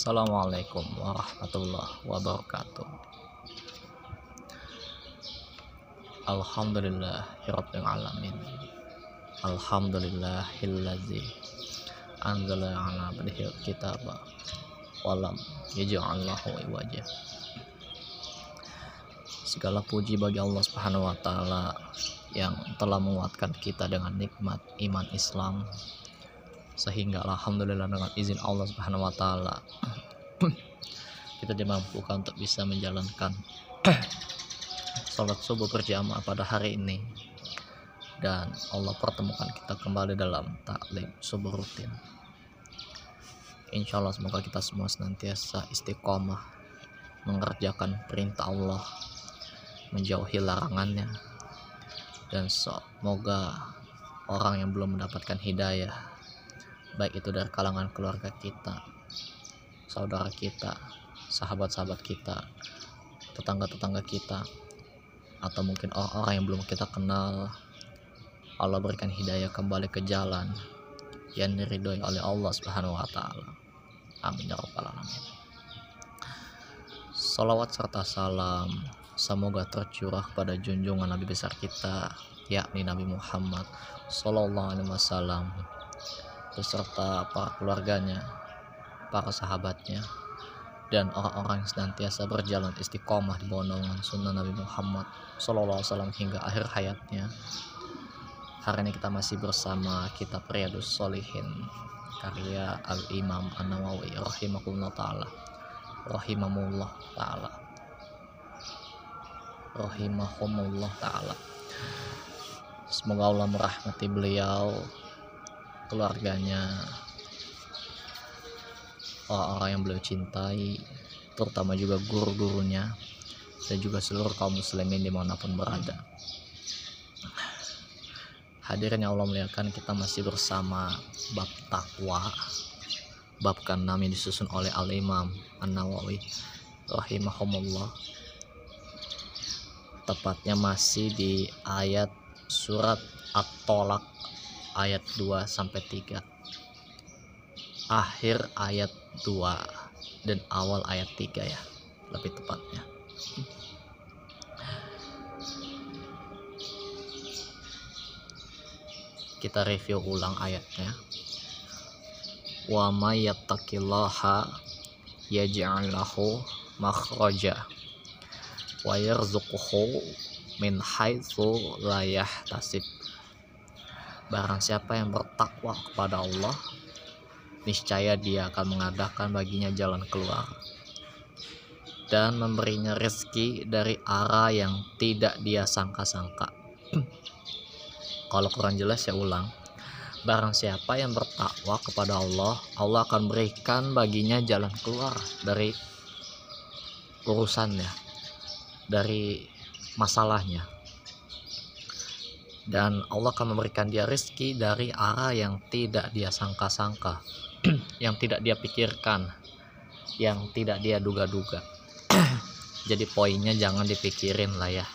Assalamualaikum warahmatullahi wabarakatuh. Alhamdulillahirabbil alamin. Alhamdulillahillazi anzala ala abdihi kitaba walam yaj'al lahu iwaja. Segala puji bagi Allah Subhanahu wa taala yang telah menguatkan kita dengan nikmat iman Islam sehingga alhamdulillah dengan izin Allah Subhanahu wa taala kita dimampukan untuk bisa menjalankan sholat subuh berjamaah pada hari ini. Dan Allah pertemukan kita kembali dalam taklim subuh rutin. Insya Allah semoga kita semua senantiasa istiqomah mengerjakan perintah Allah menjauhi larangannya. Dan semoga orang yang belum mendapatkan hidayah baik itu dari kalangan keluarga kita saudara kita sahabat-sahabat kita tetangga-tetangga kita atau mungkin orang-orang yang belum kita kenal Allah berikan hidayah kembali ke jalan yang diridhoi oleh Allah Subhanahu wa taala. Amin ya rabbal alamin. Salawat serta salam semoga tercurah pada junjungan Nabi besar kita yakni Nabi Muhammad sallallahu alaihi wasallam beserta para keluarganya, para sahabatnya, dan orang-orang yang senantiasa berjalan istiqomah di naungan sunnah Nabi Muhammad SAW hingga akhir hayatnya. Hari ini kita masih bersama kitab Riyadus Solihin karya Al-Imam An-Nawawi rahimahullah ta'ala. Rahimahullah ta'ala. Rahimahumullah ta'ala. Semoga Allah merahmati beliau keluarganya. Orang-orang yang beliau cintai terutama juga guru-gurunya dan juga seluruh kaum muslimin di mana pun berada. Hadirin yang Allah muliakan kita masih bersama bab takwa bab ke-6 yang disusun oleh al-imam an-nawawi rahimahumullah. Tepatnya masih di ayat surat at-tolak ayat 2 sampai 3 akhir ayat 2 dan awal ayat 3 ya lebih tepatnya. Kita review ulang ayatnya. Wa may yattaqillaha yaj'al lahu makhraja wa yarzuquhu min haitsu la yahtasib Barang siapa yang bertakwa kepada Allah, niscaya dia akan mengadakan baginya jalan keluar dan memberinya rezeki dari arah yang tidak dia sangka-sangka. Kalau kurang jelas saya ulang. Barang siapa yang bertakwa kepada Allah, Allah akan berikan baginya jalan keluar dari urusannya, dari masalahnya dan Allah akan memberikan dia rezeki dari arah yang tidak dia sangka-sangka yang tidak dia pikirkan yang tidak dia duga-duga. Jadi poinnya jangan dipikirin lah ya.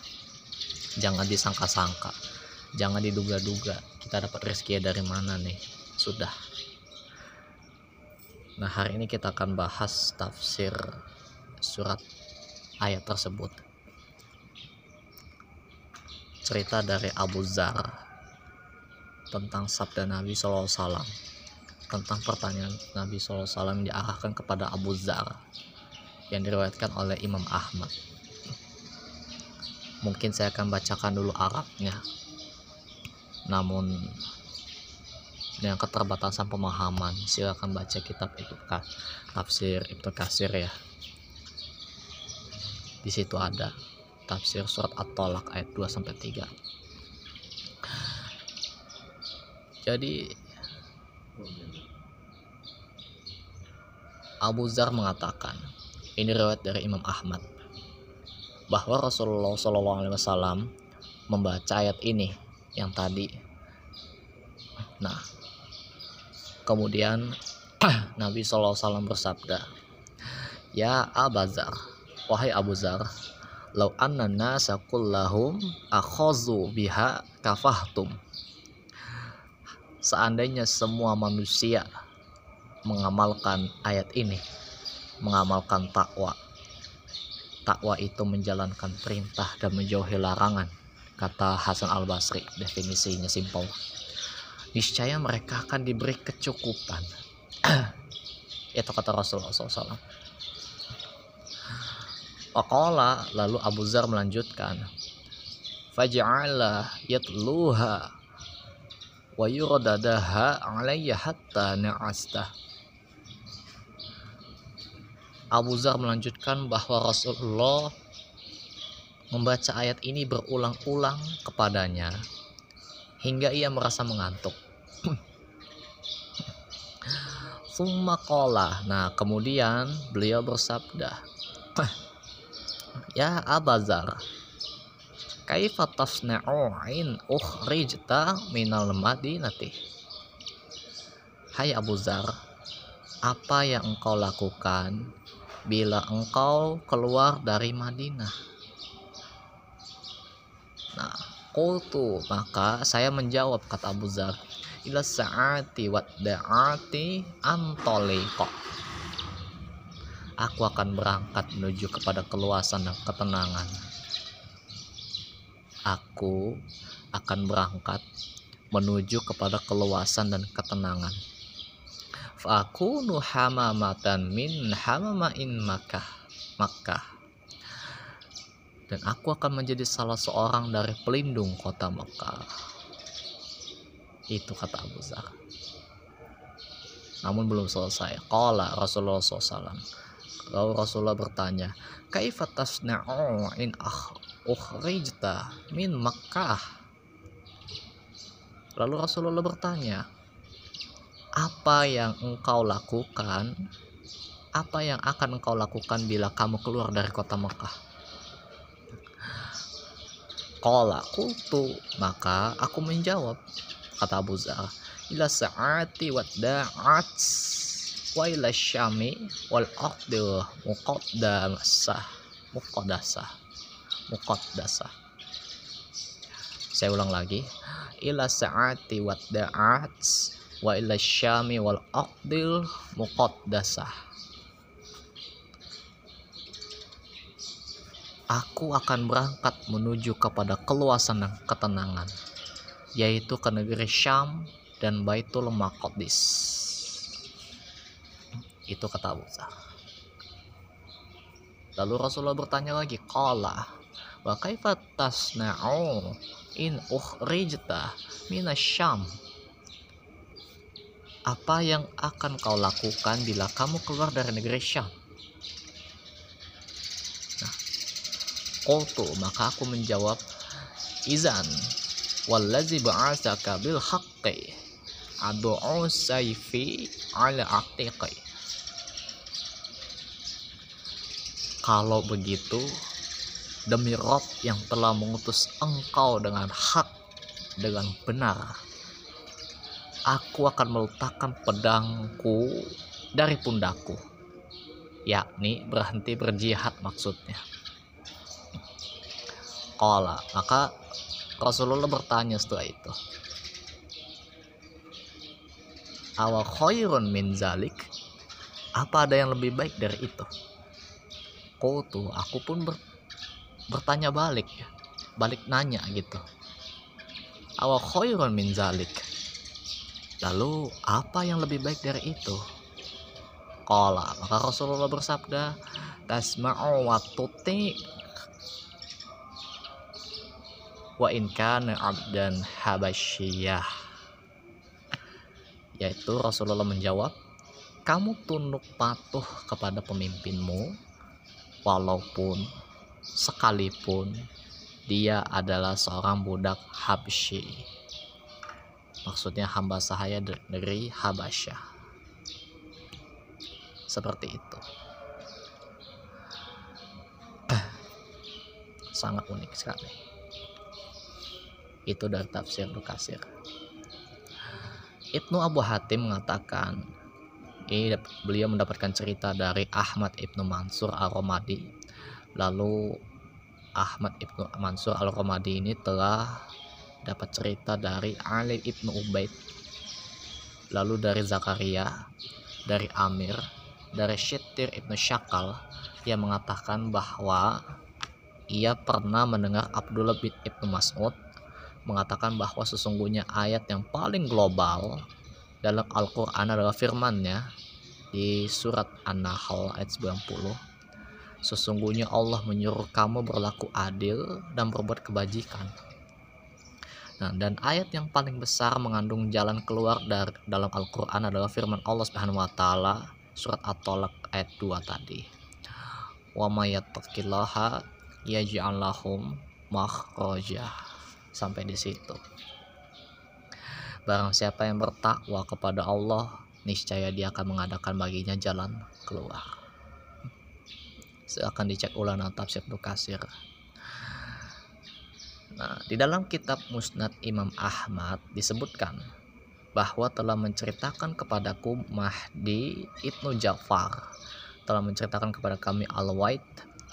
Jangan disangka-sangka. Jangan diduga-duga. Kita dapat rezeki dari mana nih? Sudah. Nah hari ini kita akan bahas tafsir surat ayat tersebut cerita dari Abu Zar tentang sabda Nabi SAW tentang pertanyaan Nabi SAW yang diarahkan kepada Abu Zar yang diriwayatkan oleh Imam Ahmad. Mungkin saya akan bacakan dulu Arabnya. Namun dengan keterbatasan pemahaman silakan baca kitab itu tafsir Ibnu Kasir ya. Di situ ada tafsir surat At-Tolak ayat 2 sampai 3. Jadi Abu Zar mengatakan, ini riwayat dari Imam Ahmad, bahwa Rasulullah SAW membaca ayat ini yang tadi. Nah, kemudian Nabi SAW bersabda, Ya Abazar, wahai Abu Zar, lau anna nasa kullahum akhazu biha kafahtum. Seandainya semua manusia mengamalkan ayat ini mengamalkan takwa takwa itu menjalankan perintah dan menjauhi larangan kata Hasan Al Basri definisinya simpel. Niscaya mereka akan diberi kecukupan. Itu kata Rasulullah SAW Waqala lalu Abu Zar melanjutkan faj'ala yatluha wa yuradadaha alayya hatta na'asta Abu Zar melanjutkan bahwa Rasulullah membaca ayat ini berulang-ulang kepadanya hingga ia merasa mengantuk. Summa Nah, kemudian beliau bersabda, Ya Abazar, kaifa tasna'u in ukhrijta minal madinati? Hai Abu Zar, apa yang engkau lakukan bila engkau keluar dari Madinah? Nah, qultu maka saya menjawab kata Abu Zar, ila sa'ati wa da'ati antoliqa aku akan berangkat menuju kepada keluasan dan ketenangan aku akan berangkat menuju kepada keluasan dan ketenangan Fakunu hamamatan min hamamain Makkah Makkah dan aku akan menjadi salah seorang dari pelindung kota Makkah itu kata Abu Zar. Namun belum selesai. Qala Rasulullah SAW. Lalu Rasulullah bertanya, in ukhrijta min Makkah? Lalu Rasulullah bertanya, apa yang engkau lakukan? Apa yang akan engkau lakukan bila kamu keluar dari kota Mekah? Qala kultu, maka aku menjawab, kata Abu Zar ila sa'ati wa da'at wa ila syami wal aqdu muqaddasah. Muqaddasah. Muqaddasah. Saya ulang lagi. Ila sa'ati wa da'at wa ila syami wal aqdil muqaddasah. Aku akan berangkat menuju kepada keluasan dan ketenangan yaitu ke negeri Syam dan Baitul Maqdis. Itu kata Abu Zar. Lalu Rasulullah bertanya lagi, "Qala wa kaifa tasna'u in ukhrijta Syam?" Apa yang akan kau lakukan bila kamu keluar dari negeri Syam? Nah, Qultu, maka aku menjawab, Izan, wallazi ba'atsaka bil haqqi adu'u sayfi ala atiqi kalau begitu demi Rob yang telah mengutus engkau dengan hak dengan benar aku akan meletakkan pedangku dari pundakku yakni berhenti berjihad maksudnya. Kala maka Rasulullah bertanya setelah itu Awa khairun min zalik? Apa ada yang lebih baik dari itu tuh aku pun ber, bertanya balik ya Balik nanya gitu. Awa khairun min zalik? Lalu apa yang lebih baik dari itu? Kala maka Rasulullah bersabda Tasma'u wa tuti. Wa in kana abdan habasyiyah yaitu Rasulullah menjawab kamu tunduk patuh kepada pemimpinmu walaupun sekalipun dia adalah seorang budak Habsyi. Maksudnya hamba sahaya dari Habasyah. Seperti itu. Sangat unik sekali. Itu dari tafsir Bukasir Ibnu Abu Hatim mengatakan ini beliau mendapatkan cerita dari Ahmad Ibnu Mansur Al-Romadi. Lalu Ahmad Ibnu Mansur Al-Romadi ini telah dapat cerita dari Ali Ibnu Ubaid lalu dari Zakaria dari Amir dari Syitir Ibnu Syakal yang mengatakan bahwa ia pernah mendengar Abdullah bin Ibnu Mas'ud mengatakan bahwa sesungguhnya ayat yang paling global dalam Al-Quran adalah firmannya di surat An-Nahl ayat 90 Sesungguhnya Allah menyuruh kamu berlaku adil dan berbuat kebajikan. Nah, dan ayat yang paling besar mengandung jalan keluar dari dalam Al-Qur'an adalah firman Allah Subhanahu wa taala surat At-Talaq ayat 2 tadi. Wa may yattaqillaha yaj'al lahum. Sampai di situ. Barang siapa yang bertakwa kepada Allah, niscaya dia akan mengadakan baginya jalan keluar akan dicek ulang tafsir Kasir. Nah, di dalam kitab Musnad Imam Ahmad disebutkan bahwa telah menceritakan kepadaku Mahdi Ibnu Ja'far telah menceritakan kepada kami Al-Waid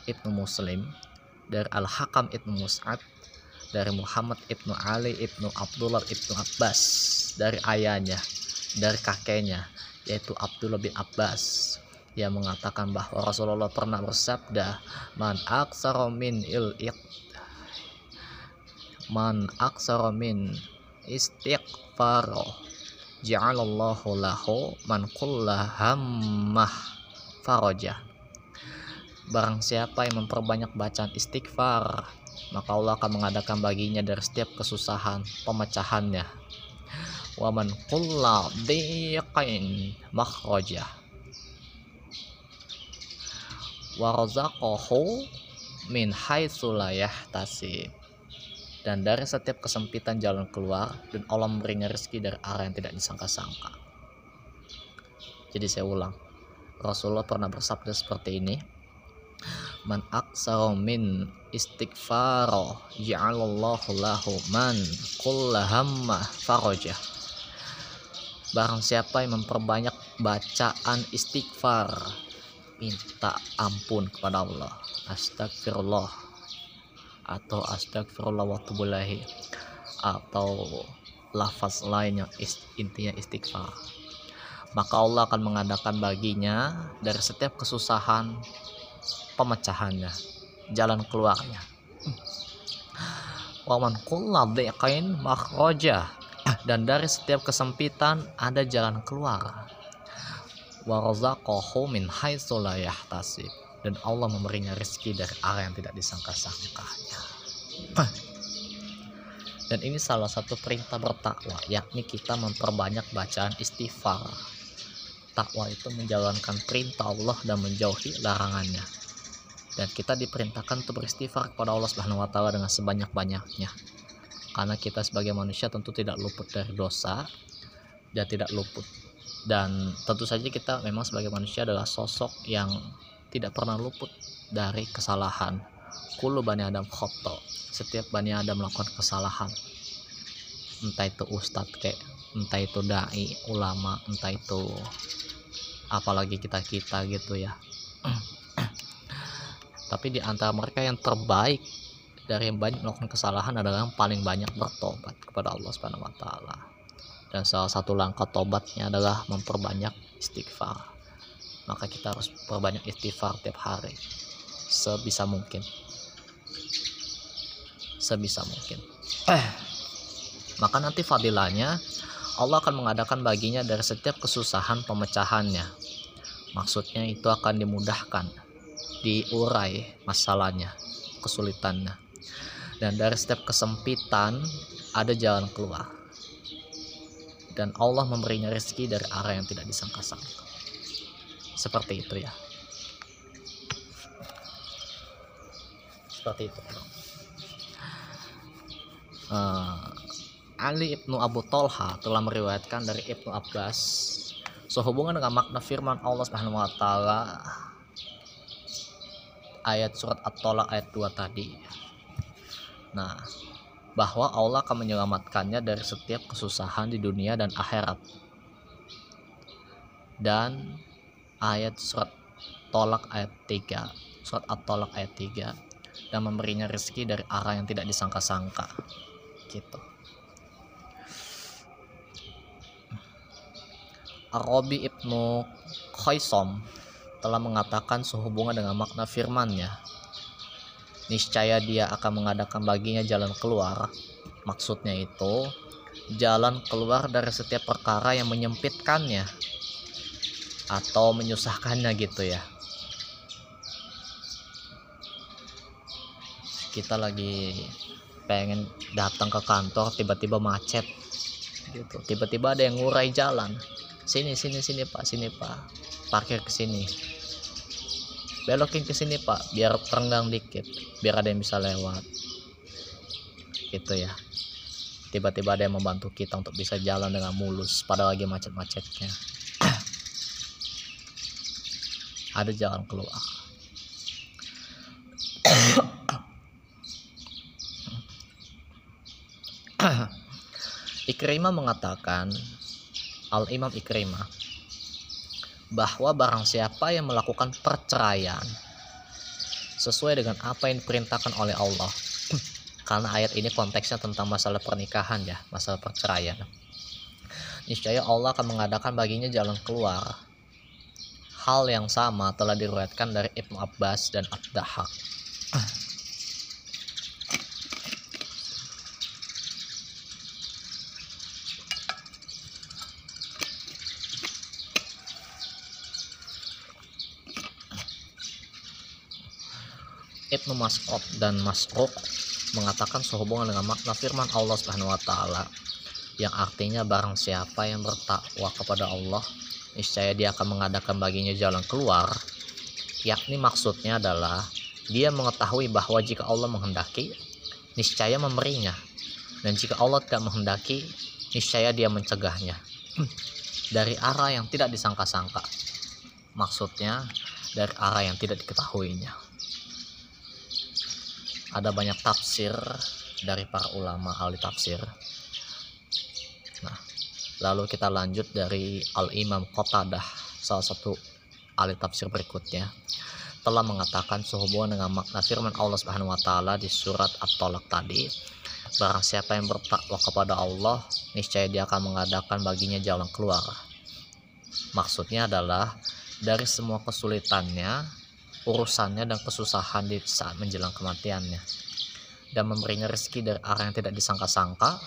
Ibnu Muslim dari Al-Hakam Ibnu Mus'ab dari Muhammad Ibnu Ali Ibnu Abdullah Ibnu Abbas dari ayahnya dari kakeknya yaitu Abdullah bin Abbas. Yang mengatakan bahwa Rasulullah pernah bersabda man aksara min il man aksara min istighfaro ja'alallahu lahu man kullahammah faraja. Barang siapa yang memperbanyak bacaan istighfar maka Allah akan mengadakan baginya dari setiap kesusahan pemecahannya waman kulla diqain makhraja warzaqahu min haitsu tasib dan dari setiap kesempitan jalan keluar dan Allah memberinya rezeki dari arah yang tidak disangka-sangka. Jadi saya ulang. Rasulullah pernah bersabda seperti ini. Man aksara min istighfaro ja'alallahu lahu man kullahamma farajah. Barang siapa yang memperbanyak bacaan istighfar minta ampun kepada Allah. Astagfirullah atau astagfirullah waktu bulahi atau lafaz lain yang ist, intinya istighfar. Maka Allah akan mengadakan baginya dari setiap kesusahan pemecahannya jalan keluarnya waman kulla makhraja dan dari setiap kesempitan ada jalan keluar warzaqahu min haitsu la yahtasib dan Allah memberinya rezeki dari arah yang tidak disangka-sangkanya. Dan ini salah satu perintah bertakwa, yakni kita memperbanyak bacaan istighfar. Takwa itu menjalankan perintah Allah dan menjauhi larangannya. Dan kita diperintahkan untuk beristighfar kepada Allah Subhanahu wa taala dengan sebanyak-banyaknya. Karena kita sebagai manusia tentu tidak luput dari dosa dan tidak luput. Dan tentu saja kita memang sebagai manusia adalah sosok yang tidak pernah luput dari kesalahan. Kulu bani adam khoto setiap bani adam melakukan kesalahan. Entah itu ustadz kek entah itu dai ulama entah itu apalagi kita kita gitu ya tapi di antara mereka yang terbaik dari yang banyak melakukan kesalahan adalah yang paling banyak bertobat kepada Allah Subhanahu wa taala. Dan salah satu langkah tobatnya adalah memperbanyak istighfar. Maka kita harus perbanyak istighfar tiap hari. Sebisa mungkin. Sebisa mungkin. Eh. maka nanti fadilahnya Allah akan mengadakan baginya dari setiap kesusahan pemecahannya. Maksudnya itu akan dimudahkan diurai masalahnya kesulitannya dan dari setiap kesempitan ada jalan keluar dan Allah memberinya rezeki dari arah yang tidak disangka-sangka. Seperti itu ya. Seperti itu. Uh, Ali ibnu Abu Tolha telah meriwayatkan dari ibnu Abbas sehubungan dengan makna firman Allah Subhanahu Wa Taala ayat surat At-Tolak ayat 2 tadi. Nah, bahwa Allah akan menyelamatkannya dari setiap kesusahan di dunia dan akhirat. Dan ayat surat Tolak ayat 3, surat At-Tolak ayat 3 dan memberinya rezeki dari arah yang tidak disangka-sangka. Gitu. Arabi Ibnu Khaisom telah mengatakan sehubungan dengan makna firman-Nya. Niscaya Dia akan mengadakan baginya jalan keluar. Maksudnya itu jalan keluar dari setiap perkara yang menyempitkannya atau menyusahkannya gitu ya. Kita lagi pengen datang ke kantor tiba-tiba macet gitu tiba-tiba ada yang ngurai jalan sini sini sini pak sini pak parkir ke sini. Belokin ke sini pak biar terenggang dikit biar ada yang bisa lewat. Gitu ya. Tiba-tiba ada yang membantu kita untuk bisa jalan dengan mulus pada lagi macet-macetnya. Ada jalan keluar. Ikrimah mengatakan Al-Imam Ikrimah bahwa barang siapa yang melakukan perceraian sesuai dengan apa yang diperintahkan oleh Allah. Karena ayat ini konteksnya tentang masalah pernikahan ya masalah perceraian. Niscaya Allah akan mengadakan baginya jalan keluar. Hal yang sama telah diriwayatkan dari Ibnu Abbas dan Abdahak Ibnu Mas'ud dan Mas'ud mengatakan sehubungan dengan makna firman Allah Subhanahu wa taala yang artinya barang siapa yang bertakwa kepada Allah niscaya dia akan mengadakan baginya jalan keluar. Yakni maksudnya adalah dia mengetahui bahwa jika Allah menghendaki niscaya memberinya. Dan jika Allah tidak menghendaki niscaya dia mencegahnya. Dari arah yang tidak disangka-sangka. Maksudnya dari arah yang tidak diketahuinya ada banyak tafsir dari para ulama ahli tafsir. Nah lalu kita lanjut dari al-imam Qatadah salah satu ahli tafsir berikutnya. Telah mengatakan sehubungan dengan makna firman Allah Subhanahu wa taala di surat At-Talaq tadi barang siapa yang bertakwa kepada Allah niscaya dia akan mengadakan baginya jalan keluar. Maksudnya adalah dari semua kesulitannya urusannya dan kesusahan di saat menjelang kematiannya. Dan memberinya rezeki dari arah yang tidak disangka-sangka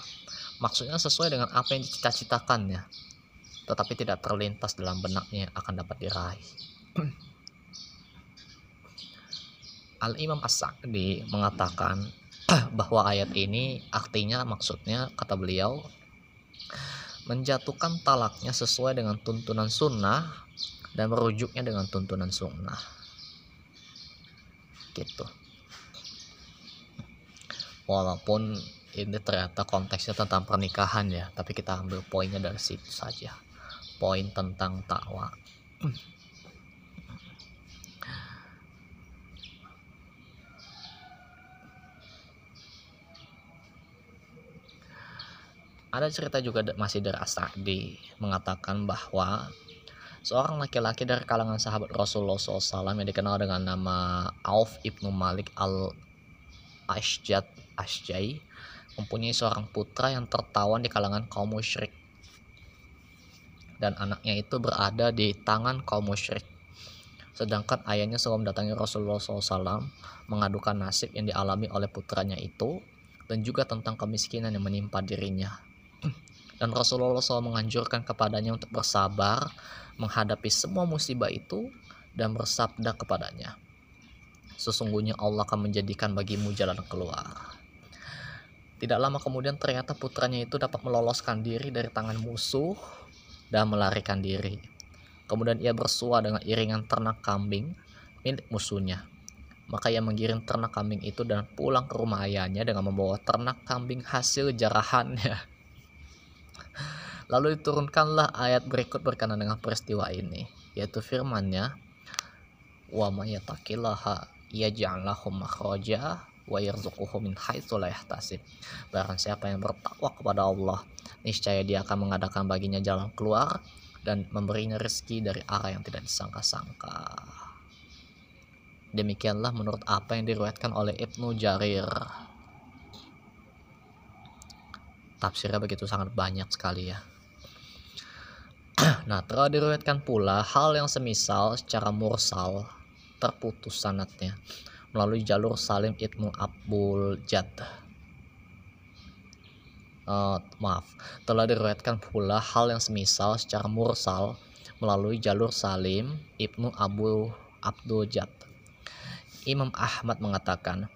maksudnya sesuai dengan apa yang dicita-citakannya tetapi tidak terlintas dalam benaknya akan dapat diraih. Al-Imam As-Sa'di mengatakan bahwa ayat ini artinya maksudnya kata beliau menjatuhkan talaknya sesuai dengan tuntunan sunnah dan merujuknya dengan tuntunan sunnah gitu. Walaupun ini ternyata konteksnya tentang pernikahan ya tapi kita ambil poinnya dari situ saja. Poin tentang takwa. Ada cerita juga masih dari Asadi mengatakan bahwa seorang laki-laki dari kalangan sahabat Rasulullah SAW yang dikenal dengan nama Auf ibnu Malik al Ashjad Ashjai mempunyai seorang putra yang tertawan di kalangan kaum musyrik. Dan anaknya itu berada di tangan kaum musyrik. Sedangkan ayahnya selalu mendatangi Rasulullah SAW mengadukan nasib yang dialami oleh putranya itu dan juga tentang kemiskinan yang menimpa dirinya dan Rasulullah SAW menganjurkan kepadanya untuk bersabar menghadapi semua musibah itu dan bersabda kepadanya, Sesungguhnya Allah akan menjadikan bagimu jalan keluar. Tidak lama kemudian ternyata putranya itu dapat meloloskan diri dari tangan musuh dan melarikan diri. Kemudian ia bersua dengan iringan ternak kambing milik musuhnya. Maka ia mengiring ternak kambing itu dan pulang ke rumah ayahnya dengan membawa ternak kambing hasil jarahannya. Lalu diturunkanlah ayat berikut berkenaan dengan peristiwa ini, yaitu firman-Nya, "Wa may yattaqillaha yaj'al lahu makhraja wa yarzuquhu min haitsu la yahtasib." Barang siapa yang bertakwa kepada Allah, niscaya Dia akan mengadakan baginya jalan keluar dan memberinya rezeki dari arah yang tidak disangka-sangka. Demikianlah menurut apa yang diriwayatkan oleh Ibnu Jarir. Tafsirnya begitu sangat banyak sekali ya nah, telah diriwayatkan pula hal yang semisal secara mursal terputus sanatnya melalui jalur Salim ibnu Abdul Jad. Uh, maaf, telah diriwayatkan pula hal yang semisal secara mursal melalui jalur Salim ibnu Abu Abdul Jad. Imam Ahmad mengatakan,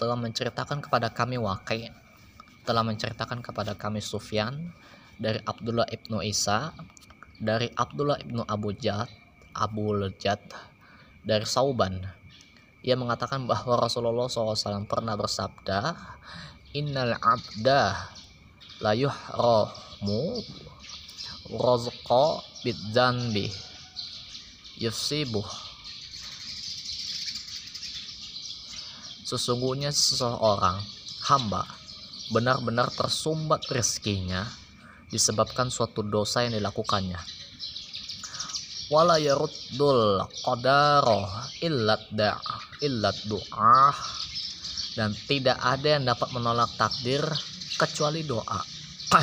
telah menceritakan kepada kami Waqi, telah menceritakan kepada kami Sufyan dari Abdullah ibnu Isa, dari Abdullah ibnu Abu Jad, Abu Lejat, dari Sauban. Ia mengatakan bahwa Rasulullah SAW pernah bersabda, Innal abda la yuhramu razqa bidzanbi yusibuh Sesungguhnya seseorang hamba benar-benar tersumbat rezekinya disebabkan suatu dosa yang dilakukannya. Wala yaruddul qadara illat illat doa dan tidak ada yang dapat menolak takdir kecuali doa.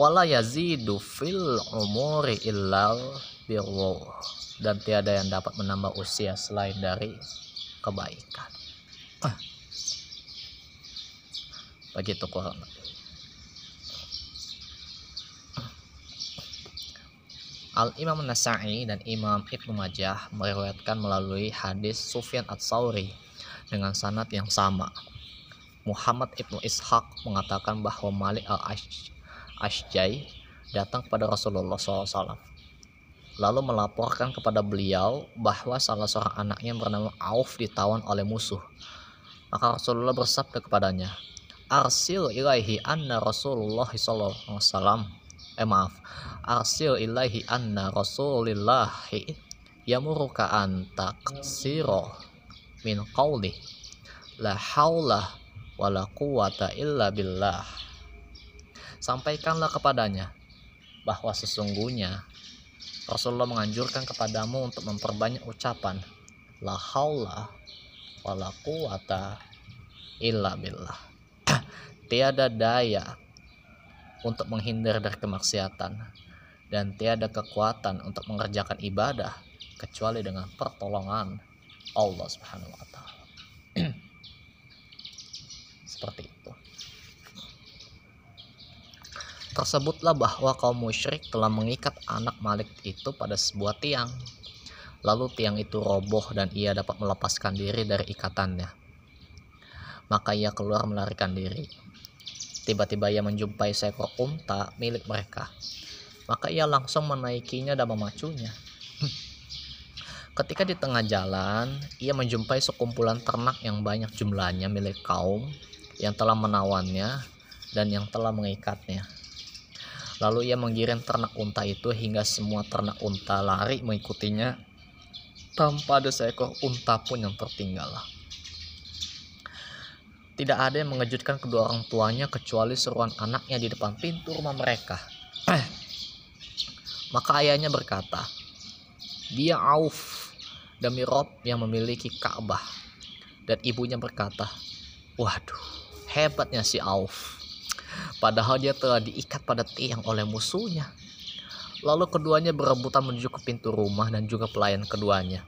Wala yazidu fil umuri illal birru dan tiada yang dapat menambah usia selain dari kebaikan begitu kurang Al-Imam Nasai dan Imam Ibnu Majah meriwayatkan melalui hadis Sufyan Ats-Sauri dengan sanad yang sama. Muhammad Ibnu Ishaq mengatakan bahwa Malik al-Ashjai datang kepada Rasulullah SAW. Lalu melaporkan kepada beliau bahwa salah seorang anaknya bernama Auf ditawan oleh musuh. Maka Rasulullah bersabda kepadanya, Arsil ilaihi anna Rasulullah SAW eh maaf. Arsil ilahi anna rasulillahi yamuruka anta taksiro min qawli la haula wala quwata illa billah. Sampaikanlah kepadanya bahwa sesungguhnya Rasulullah menganjurkan kepadamu untuk memperbanyak ucapan. La haula wala quwata illa billah tiada daya untuk menghindar dari kemaksiatan dan tiada kekuatan untuk mengerjakan ibadah kecuali dengan pertolongan Allah Subhanahu wa taala. Seperti itu. Tersebutlah bahwa kaum musyrik telah mengikat anak Malik itu pada sebuah tiang. Lalu tiang itu roboh dan ia dapat melepaskan diri dari ikatannya. Maka ia keluar melarikan diri Tiba-tiba ia menjumpai seekor unta milik mereka. Maka ia langsung menaikinya dan memacunya. Ketika di tengah jalan, ia menjumpai sekumpulan ternak yang banyak jumlahnya milik kaum yang telah menawannya dan yang telah mengikatnya. Lalu ia menggiring ternak unta itu hingga semua ternak unta lari mengikutinya tanpa ada seekor unta pun yang tertinggal. Tidak ada yang mengejutkan kedua orang tuanya kecuali seruan anaknya di depan pintu rumah mereka. Maka ayahnya berkata, dia Auf demi Rob yang memiliki Ka'bah. Dan ibunya berkata, waduh, hebatnya si Auf. Padahal dia telah diikat pada tiang oleh musuhnya. Lalu keduanya berebutan menuju ke pintu rumah dan juga pelayan keduanya.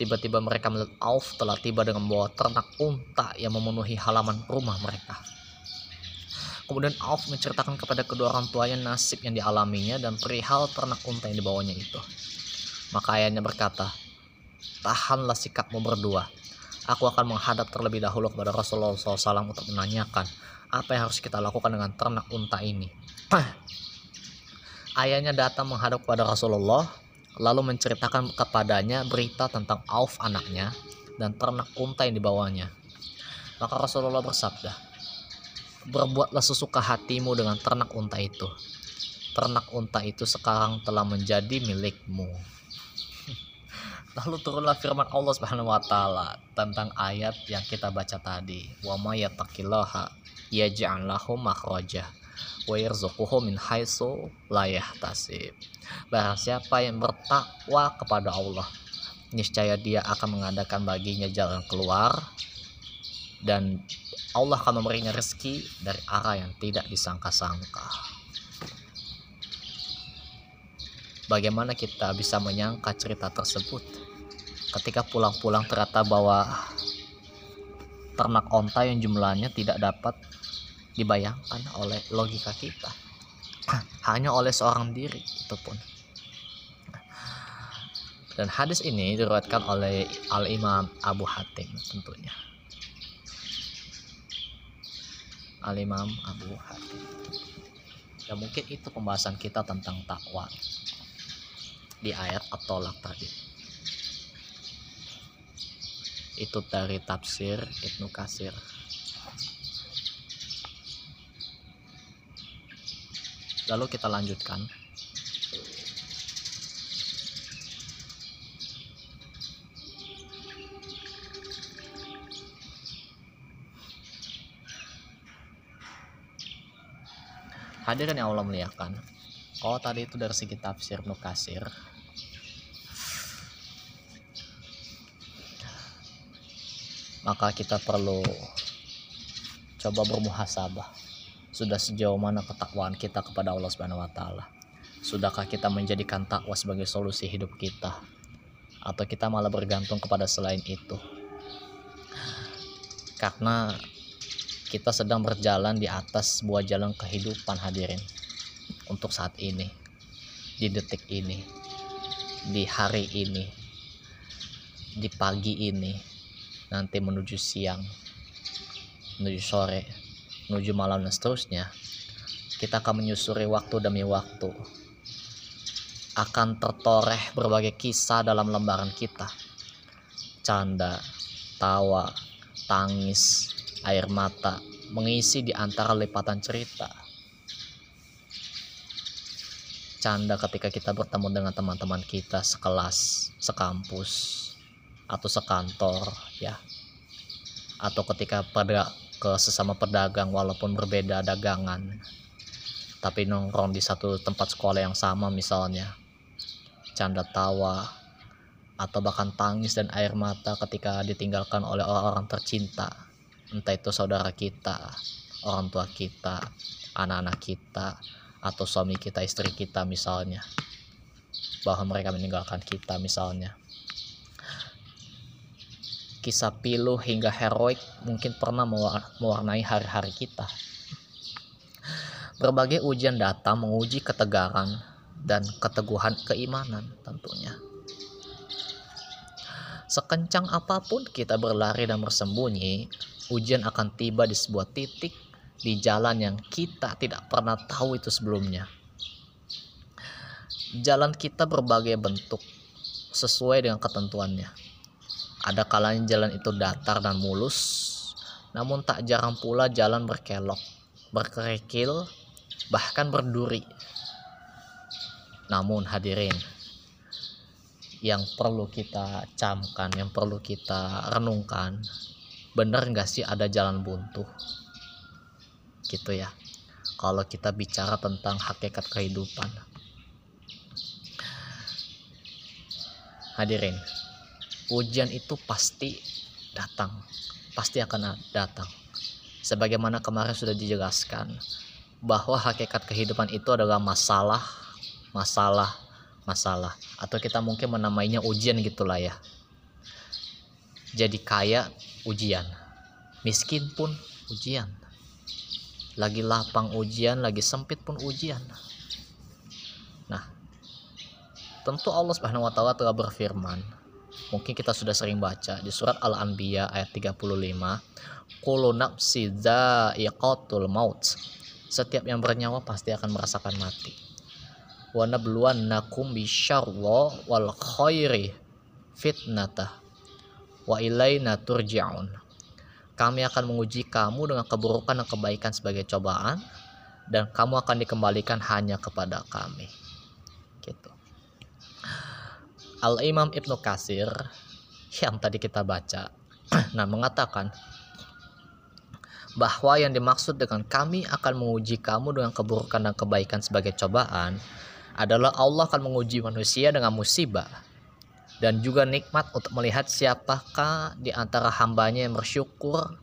Tiba-tiba mereka melihat Auf telah tiba dengan membawa ternak unta yang memenuhi halaman rumah mereka. Kemudian Auf menceritakan kepada kedua orang tuanya nasib yang dialaminya dan perihal ternak unta yang dibawanya itu. Maka ayahnya berkata, Tahanlah sikapmu berdua. Aku akan menghadap terlebih dahulu kepada Rasulullah SAW untuk menanyakan apa yang harus kita lakukan dengan ternak unta ini. Ayahnya datang menghadap kepada Rasulullah lalu menceritakan kepadanya berita tentang Auf anaknya dan ternak unta yang dibawanya. Maka Rasulullah bersabda, Berbuatlah sesuka hatimu dengan ternak unta itu. Ternak unta itu sekarang telah menjadi milikmu. Lalu turunlah firman Allah Subhanahu wa taala tentang ayat yang kita baca tadi. Wa may yattaqillaha yaj'al lahu makhraja yarzuquhu min haitsu la yahtasib. Barang siapa yang bertakwa kepada Allah, niscaya dia akan mengadakan baginya jalan keluar dan Allah akan memberinya rezeki dari arah yang tidak disangka-sangka. bagaimana kita bisa menyangka cerita tersebut ketika pulang-pulang ternyata bawa ternak onta yang jumlahnya tidak dapat dibayangkan oleh logika kita. Hanya oleh seorang diri itu pun. Dan hadis ini diriwayatkan oleh Al Imam Abu Hatim tentunya. Al Imam Abu Hatim. Ya mungkin itu pembahasan kita tentang takwa di ayat at-tolak tadi. Itu dari tafsir Ibnu Kasir lalu kita lanjutkan. Hadirin yang Allah muliakan kalau tadi itu dari segi tafsir Ibnu Kasir maka kita perlu coba bermuhasabah sudah sejauh mana ketakwaan kita kepada Allah Subhanahu wa taala? Sudahkah kita menjadikan takwa sebagai solusi hidup kita? Atau kita malah bergantung kepada selain itu? Karena kita sedang berjalan di atas sebuah jalan kehidupan hadirin untuk saat ini di detik ini di hari ini di pagi ini nanti menuju siang menuju sore menuju malam dan seterusnya kita akan menyusuri waktu demi waktu. Akan tertoreh berbagai kisah dalam lembaran kita. Canda tawa tangis air mata mengisi di antara lipatan cerita. Canda ketika kita bertemu dengan teman-teman kita sekelas sekampus atau sekantor ya. Atau ketika pada ke sesama pedagang walaupun berbeda dagangan tapi nongkrong di satu tempat sekolah yang sama misalnya. Canda tawa atau bahkan tangis dan air mata ketika ditinggalkan oleh orang-orang tercinta. Entah itu saudara kita orang tua kita anak-anak kita atau suami kita istri kita misalnya. Bahwa mereka meninggalkan kita misalnya kisah pilu hingga heroik mungkin pernah mewarnai hari-hari kita. Berbagai ujian datang menguji ketegaran dan keteguhan keimanan tentunya. Sekencang apa pun kita berlari dan bersembunyi, ujian akan tiba di sebuah titik di jalan yang kita tidak pernah tahu itu sebelumnya. Jalan kita berbagai bentuk sesuai dengan ketentuannya ada kalanya jalan itu datar dan mulus, namun tak jarang pula jalan berkelok, berkerikil, bahkan berduri. Namun hadirin, yang perlu kita camkan, yang perlu kita renungkan, benar nggak sih ada jalan buntu? Gitu ya. Kalau kita bicara tentang hakikat kehidupan. Hadirin, ujian itu pasti datang pasti akan datang. Sebagaimana kemarin sudah dijelaskan bahwa hakikat kehidupan itu adalah masalah masalah masalah. Atau kita mungkin menamainya ujian gitulah ya. Jadi kaya ujian. Miskin pun ujian. Lagi lapang ujian. Lagi sempit pun ujian. Nah tentu Allah Subhanahu wa taala telah berfirman mungkin kita sudah sering baca di surat Al-Anbiya ayat 35 kullu nafsi maut. Setiap yang bernyawa pasti akan merasakan mati. Wa nabluwannakum bisyarra wal khairi fitnatah wa ilaina turja'un. Kami akan menguji kamu dengan keburukan dan kebaikan sebagai cobaan dan kamu akan dikembalikan hanya kepada kami. Gitu Al-Imam Ibnu Kasir yang tadi kita baca nah mengatakan bahwa yang dimaksud dengan kami akan menguji kamu dengan keburukan dan kebaikan sebagai cobaan adalah Allah akan menguji manusia dengan musibah dan juga nikmat untuk melihat siapakah di antara hambanya yang bersyukur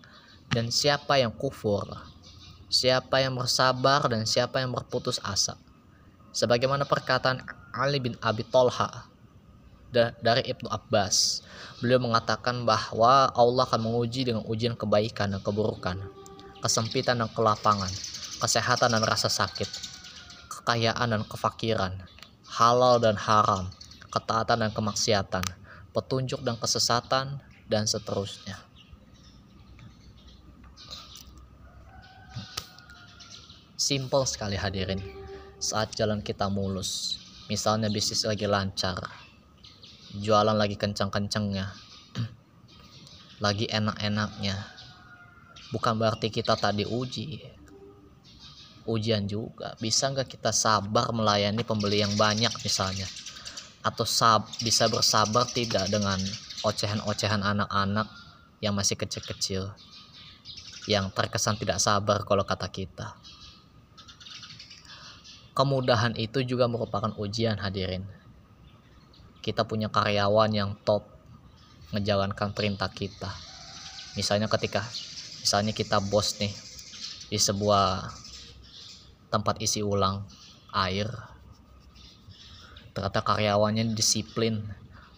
dan siapa yang kufur siapa yang bersabar dan siapa yang berputus asa. Sebagaimana perkataan Ali bin Abi Tolha dari Ibnu Abbas. Beliau mengatakan bahwa Allah akan menguji dengan ujian kebaikan dan keburukan, kesempitan dan kelapangan, kesehatan dan rasa sakit, kekayaan dan kefakiran, halal dan haram, ketaatan dan kemaksiatan, petunjuk dan kesesatan, dan seterusnya. Simple sekali hadirin. Saat jalan kita mulus, misalnya bisnis lagi lancar, jualan lagi kencang-kencangnya, lagi enak-enaknya. Bukan berarti kita tadi uji. Ujian juga. Bisa nggak kita sabar melayani pembeli yang banyak misalnya? Atau sab bisa bersabar tidak dengan ocehan-ocehan anak-anak yang masih kecil-kecil? Yang terkesan tidak sabar kalau kata kita kemudahan itu juga merupakan ujian hadirin kita punya karyawan yang top menjalankan perintah kita. Misalnya ketika misalnya kita bos nih di sebuah tempat isi ulang air ternyata karyawannya disiplin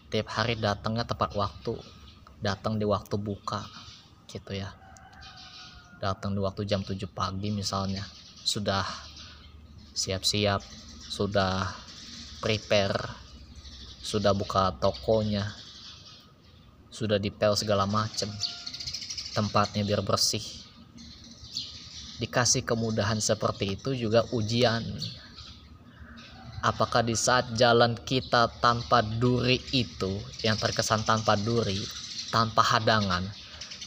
tiap hari datangnya tepat waktu datang di waktu buka gitu ya. Datang di waktu jam 7 pagi misalnya sudah siap-siap sudah prepare sudah buka tokonya sudah dipel segala macam tempatnya biar bersih. Dikasih kemudahan seperti itu juga ujian. Apakah di saat jalan kita tanpa duri itu yang terkesan tanpa duri tanpa hadangan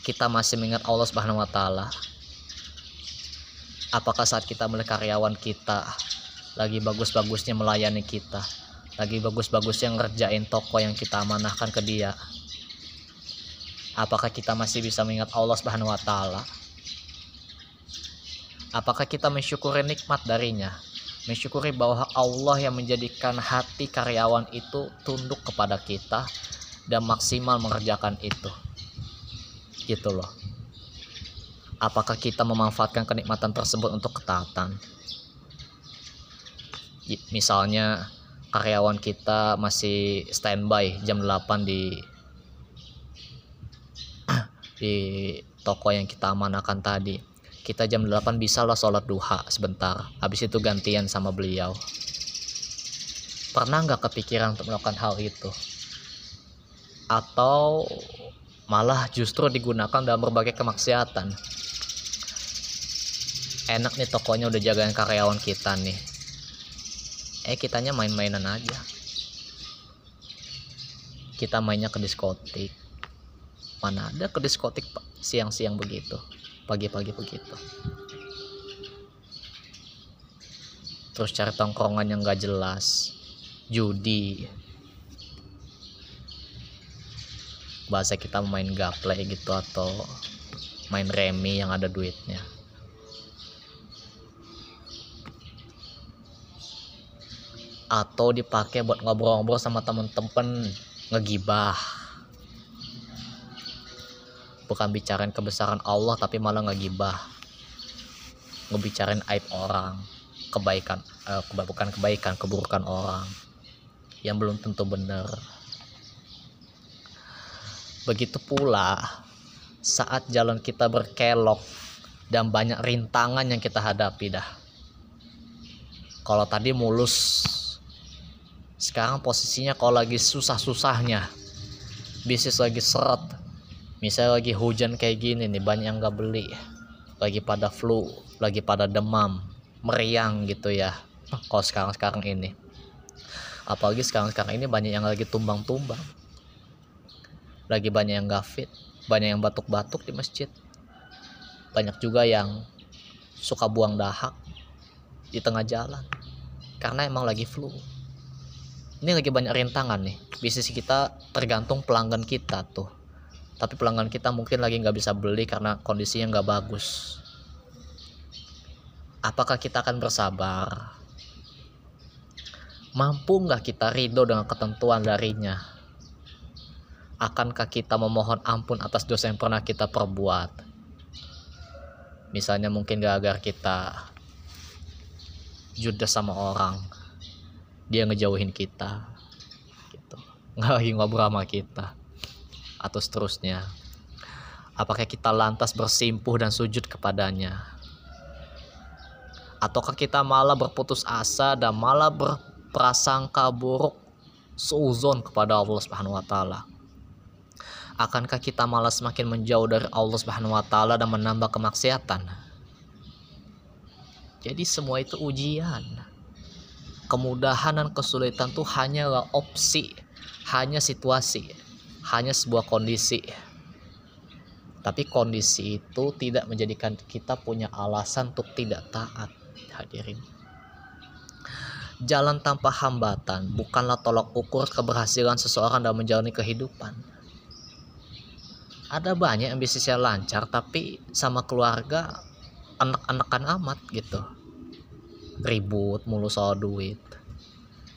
kita masih mengingat Allah Subhanahu wa taala? Apakah saat kita melihat karyawan kita lagi bagus-bagusnya melayani kita lagi bagus-bagusnya ngerjain toko yang kita amanahkan ke dia. Apakah kita masih bisa mengingat Allah Subhanahu wa taala? Apakah kita mensyukuri nikmat darinya? Mensyukuri bahwa Allah yang menjadikan hati karyawan itu tunduk kepada kita dan maksimal mengerjakan itu. Gitu loh. Apakah kita memanfaatkan kenikmatan tersebut untuk ketaatan? Misalnya karyawan kita masih standby jam 8 di di toko yang kita amanahkan tadi. Kita jam 8 bisa lah sholat duha sebentar. Habis itu gantian sama beliau. Pernah nggak kepikiran untuk melakukan hal itu? Atau malah justru digunakan dalam berbagai kemaksiatan? Enak nih tokonya udah jagain karyawan kita nih eh kitanya main-mainan aja. Kita mainnya ke diskotik. Mana ada ke diskotik siang-siang begitu. Pagi-pagi begitu. Terus cari tongkrongan yang gak jelas. Judi. Bahasa kita main gaple gitu atau main remi yang ada duitnya atau dipakai buat ngobrol-ngobrol sama temen-temen ngegibah. Bukan bicarain kebesaran Allah tapi malah ngegibah. Ngebicarain aib orang kebaikan eh, bukan kebaikan keburukan orang yang belum tentu benar. Begitu pula saat jalan kita berkelok dan banyak rintangan yang kita hadapi dah. Kalau tadi mulus sekarang posisinya kalau lagi susah-susahnya bisnis lagi seret misalnya lagi hujan kayak gini nih banyak yang gak beli. Lagi pada flu lagi pada demam meriang gitu ya kalau sekarang-sekarang ini. Apalagi sekarang-sekarang ini banyak yang lagi tumbang-tumbang. Lagi banyak yang gak fit banyak yang batuk-batuk di masjid. Banyak juga yang suka buang dahak di tengah jalan karena emang lagi flu ini lagi banyak rintangan nih. Bisnis kita tergantung pelanggan kita tuh. Tapi pelanggan kita mungkin lagi nggak bisa beli karena kondisinya nggak bagus. Apakah kita akan bersabar? Mampu nggak kita ridho dengan ketentuan darinya? Akankah kita memohon ampun atas dosa yang pernah kita perbuat? Misalnya mungkin gak agar kita judes sama orang dia ngejauhin kita gitu. Nggak lagi ngobrol sama kita atau seterusnya. Apakah kita lantas bersimpuh dan sujud kepadanya? Ataukah kita malah berputus asa dan malah berprasangka buruk seuzon kepada Allah Subhanahu wa taala? Akankah kita malah semakin menjauh dari Allah Subhanahu wa taala dan menambah kemaksiatan? Jadi semua itu ujian kemudahan dan kesulitan tuh hanyalah opsi, hanya situasi, hanya sebuah kondisi. Tapi kondisi itu tidak menjadikan kita punya alasan untuk tidak taat. Hadirin. Jalan tanpa hambatan bukanlah tolak ukur keberhasilan seseorang dalam menjalani kehidupan. Ada banyak yang bisnisnya lancar tapi sama keluarga anak-anakan amat gitu ribut mulu soal duit.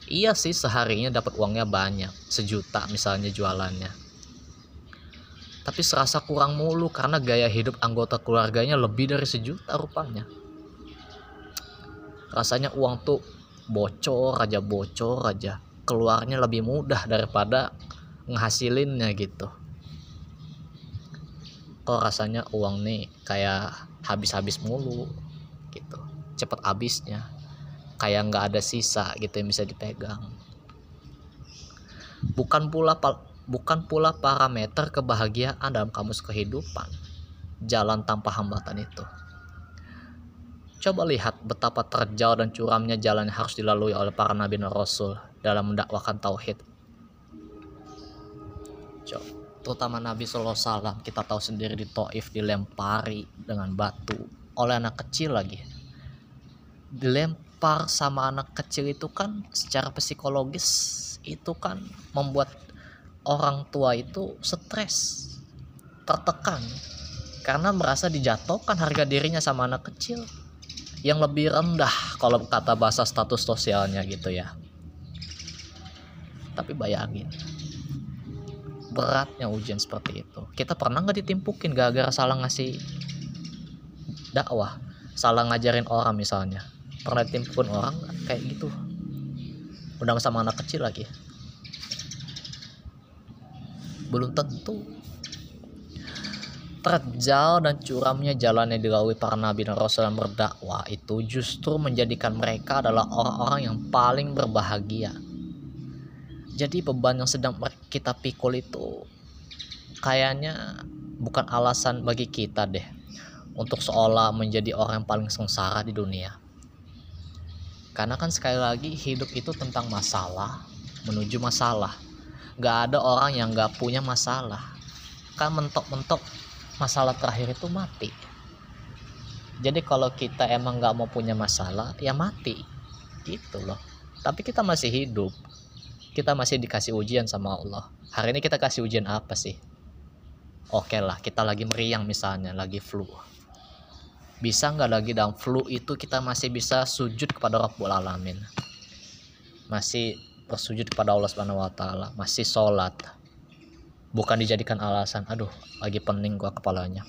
Iya sih seharinya dapat uangnya banyak sejuta misalnya jualannya. Tapi serasa kurang mulu karena gaya hidup anggota keluarganya lebih dari sejuta rupanya. Rasanya uang tuh bocor aja bocor aja. Keluarnya lebih mudah daripada ngehasilinnya gitu. Kok rasanya uang nih kayak habis-habis mulu cepat habisnya. Kayak nggak ada sisa gitu yang bisa dipegang. Bukan pula bukan pula parameter kebahagiaan dalam kamus kehidupan jalan tanpa hambatan itu. Coba lihat betapa terjauh dan curamnya jalan yang harus dilalui oleh para nabi dan rasul dalam mendakwakan tauhid. Coba terutama Nabi SAW kita tahu sendiri di Taif dilempari dengan batu. Oleh anak kecil lagi dilempar sama anak kecil itu kan secara psikologis itu kan membuat orang tua itu stres tertekan. Karena merasa dijatuhkan harga dirinya sama anak kecil yang lebih rendah kalau kata bahasa status sosialnya gitu ya. Tapi bayangin beratnya ujian seperti itu. Kita pernah nggak ditimpukin gara-gara salah ngasih dakwah salah ngajarin orang misalnya pernah pun orang kayak gitu. Udah sama anak kecil lagi. Belum tentu. Terjal dan curamnya jalan yang dilalui para nabi dan rasul yang berdakwah itu justru menjadikan mereka adalah orang-orang yang paling berbahagia. Jadi beban yang sedang kita pikul itu kayaknya bukan alasan bagi kita deh untuk seolah menjadi orang yang paling sengsara di dunia karena kan sekali lagi hidup itu tentang masalah menuju masalah. Gak ada orang yang gak punya masalah. Kan mentok-mentok masalah terakhir itu mati. Jadi kalau kita emang gak mau punya masalah ya mati. Gitu loh. Tapi kita masih hidup. Kita masih dikasih ujian sama Allah. Hari ini kita kasih ujian apa sih? Oke lah kita lagi meriang misalnya lagi flu bisa nggak lagi dalam flu itu kita masih bisa sujud kepada Rabbul Alamin? Masih bersujud kepada Allah Subhanahu Wa Taala masih sholat. Bukan dijadikan alasan aduh lagi pening gua kepalanya.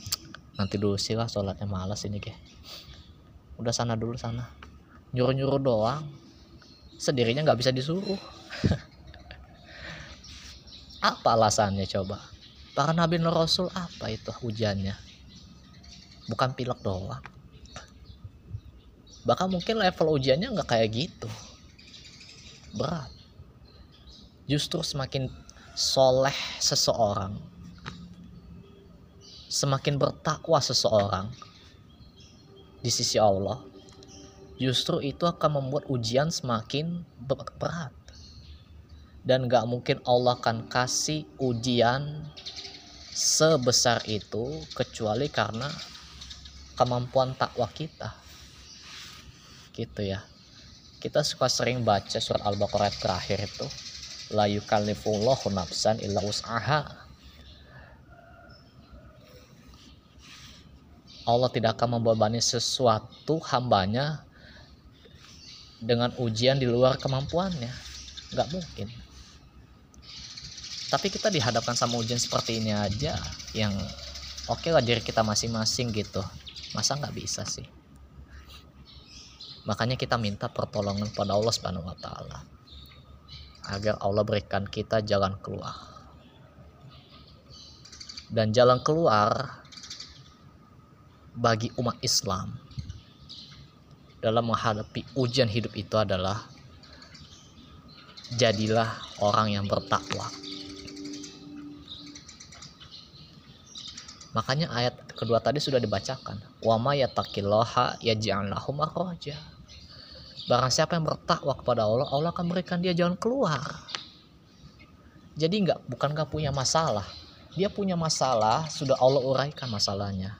Nanti dulu sih lah sholatnya malas ini ke udah sana dulu sana. Nyuruh nyuruh doang. Sendirinya nggak bisa disuruh. Apa alasannya coba? Para nabi dan rasul apa itu hujannya bukan pilek doang. Bahkan mungkin level ujiannya nggak kayak gitu. Berat. Justru semakin soleh seseorang semakin bertakwa seseorang di sisi Allah justru itu akan membuat ujian semakin berat. Dan gak mungkin Allah akan kasih ujian sebesar itu kecuali karena kemampuan takwa kita. Gitu ya. Kita suka sering baca surat al-baqarah terakhir itu. La yukallifullahu nafsan illa us'aha Allah tidak akan membebani sesuatu hambanya dengan ujian di luar kemampuannya. Nggak mungkin. Tapi kita dihadapkan sama ujian seperti ini aja yang oke okay lah diri kita masing-masing gitu masa nggak bisa sih makanya kita minta pertolongan pada Allah Subhanahu wa taala agar Allah berikan kita jalan keluar dan jalan keluar bagi umat Islam dalam menghadapi ujian hidup itu adalah jadilah orang yang bertakwa. Makanya ayat kedua tadi sudah dibacakan. Wa may yattaqillaha yaj'al lahu makhraja. Barang siapa yang bertakwa kepada Allah, Allah akan berikan dia jalan keluar. Jadi nggak bukan nggak punya masalah. Dia punya masalah, sudah Allah uraikan masalahnya.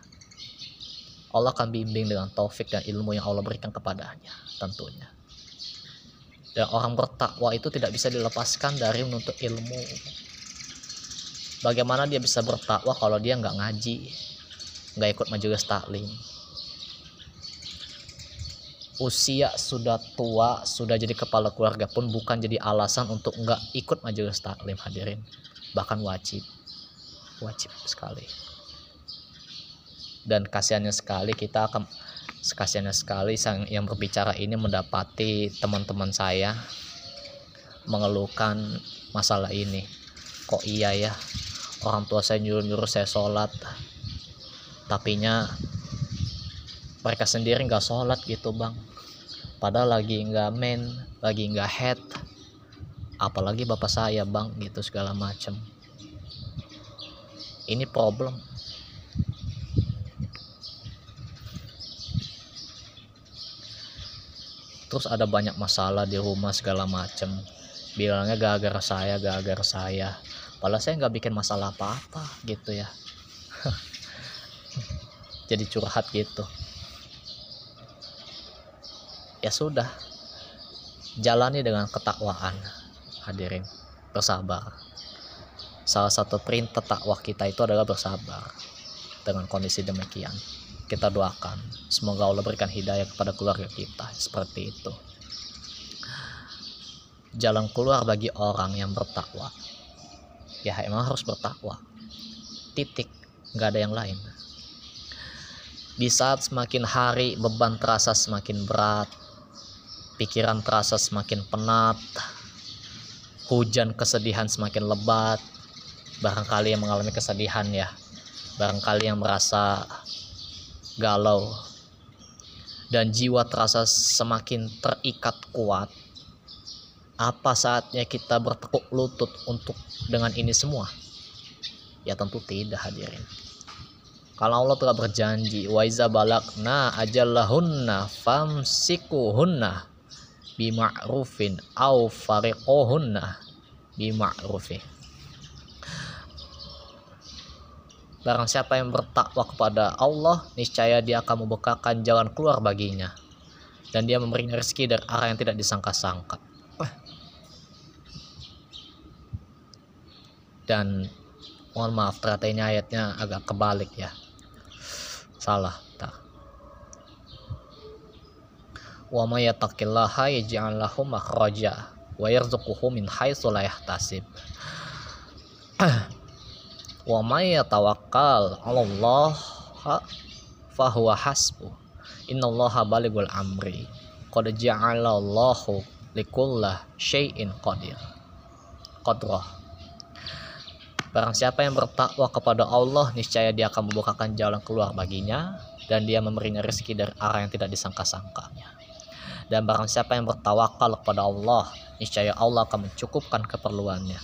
Allah akan bimbing dengan taufik dan ilmu yang Allah berikan kepadanya tentunya. Dan orang bertakwa itu tidak bisa dilepaskan dari menuntut ilmu. Bagaimana dia bisa bertakwa kalau dia nggak ngaji, nggak ikut majelis taklim. Usia sudah tua, sudah jadi kepala keluarga pun bukan jadi alasan untuk nggak ikut majelis taklim hadirin. Bahkan wajib. Wajib sekali dan kasihannya sekali kita akan kasihannya sekali sang yang berbicara ini mendapati teman-teman saya mengeluhkan masalah ini kok iya ya orang tua saya nyuruh-nyuruh saya sholat tapinya mereka sendiri nggak sholat gitu bang. Padahal lagi nggak men lagi nggak head. Apalagi bapak saya bang gitu segala macam ini problem. Terus ada banyak masalah di rumah segala macem. Bilangnya gara-gara saya gara-gara saya. Padahal saya nggak bikin masalah apa-apa gitu ya jadi curhat gitu. Ya sudah jalani dengan ketakwaan hadirin bersabar. Salah satu perintah takwa kita itu adalah bersabar dengan kondisi demikian. Kita doakan semoga Allah berikan hidayah kepada keluarga kita seperti itu. Jalan keluar bagi orang yang bertakwa. Ya emang harus bertakwa. Titik nggak ada yang lain di saat semakin hari beban terasa semakin berat pikiran terasa semakin penat hujan kesedihan semakin lebat barangkali yang mengalami kesedihan ya barangkali yang merasa galau dan jiwa terasa semakin terikat kuat apa saatnya kita bertekuk lutut untuk dengan ini semua? Ya tentu tidak hadirin kalau Allah telah berjanji wa iza balakna ajallahunna famsikuhunna bima'rufin au fariquhunna bima'rufin Barang siapa yang bertakwa kepada Allah, niscaya dia akan membukakan jalan keluar baginya. Dan dia memberinya rezeki dari arah yang tidak disangka-sangka. Dan mohon maaf ternyata ini ayatnya agak kebalik ya. Salah. Tak. Wa may yattaqillaha yaj'al lahu makhraja wa yarzuquhu min haitsu la yahtasib. wa may yatawakkal 'ala Allah fahuwa hasbu innallaha balighul amri qad ja'ala Allahu likulli syai'in qadir qadrah Barang siapa yang bertakwa kepada Allah, niscaya dia akan membukakan jalan keluar baginya dan dia memberinya rezeki dari arah yang tidak disangka-sangkanya. Dan barang siapa yang bertawakal kepada Allah, niscaya Allah akan mencukupkan keperluannya.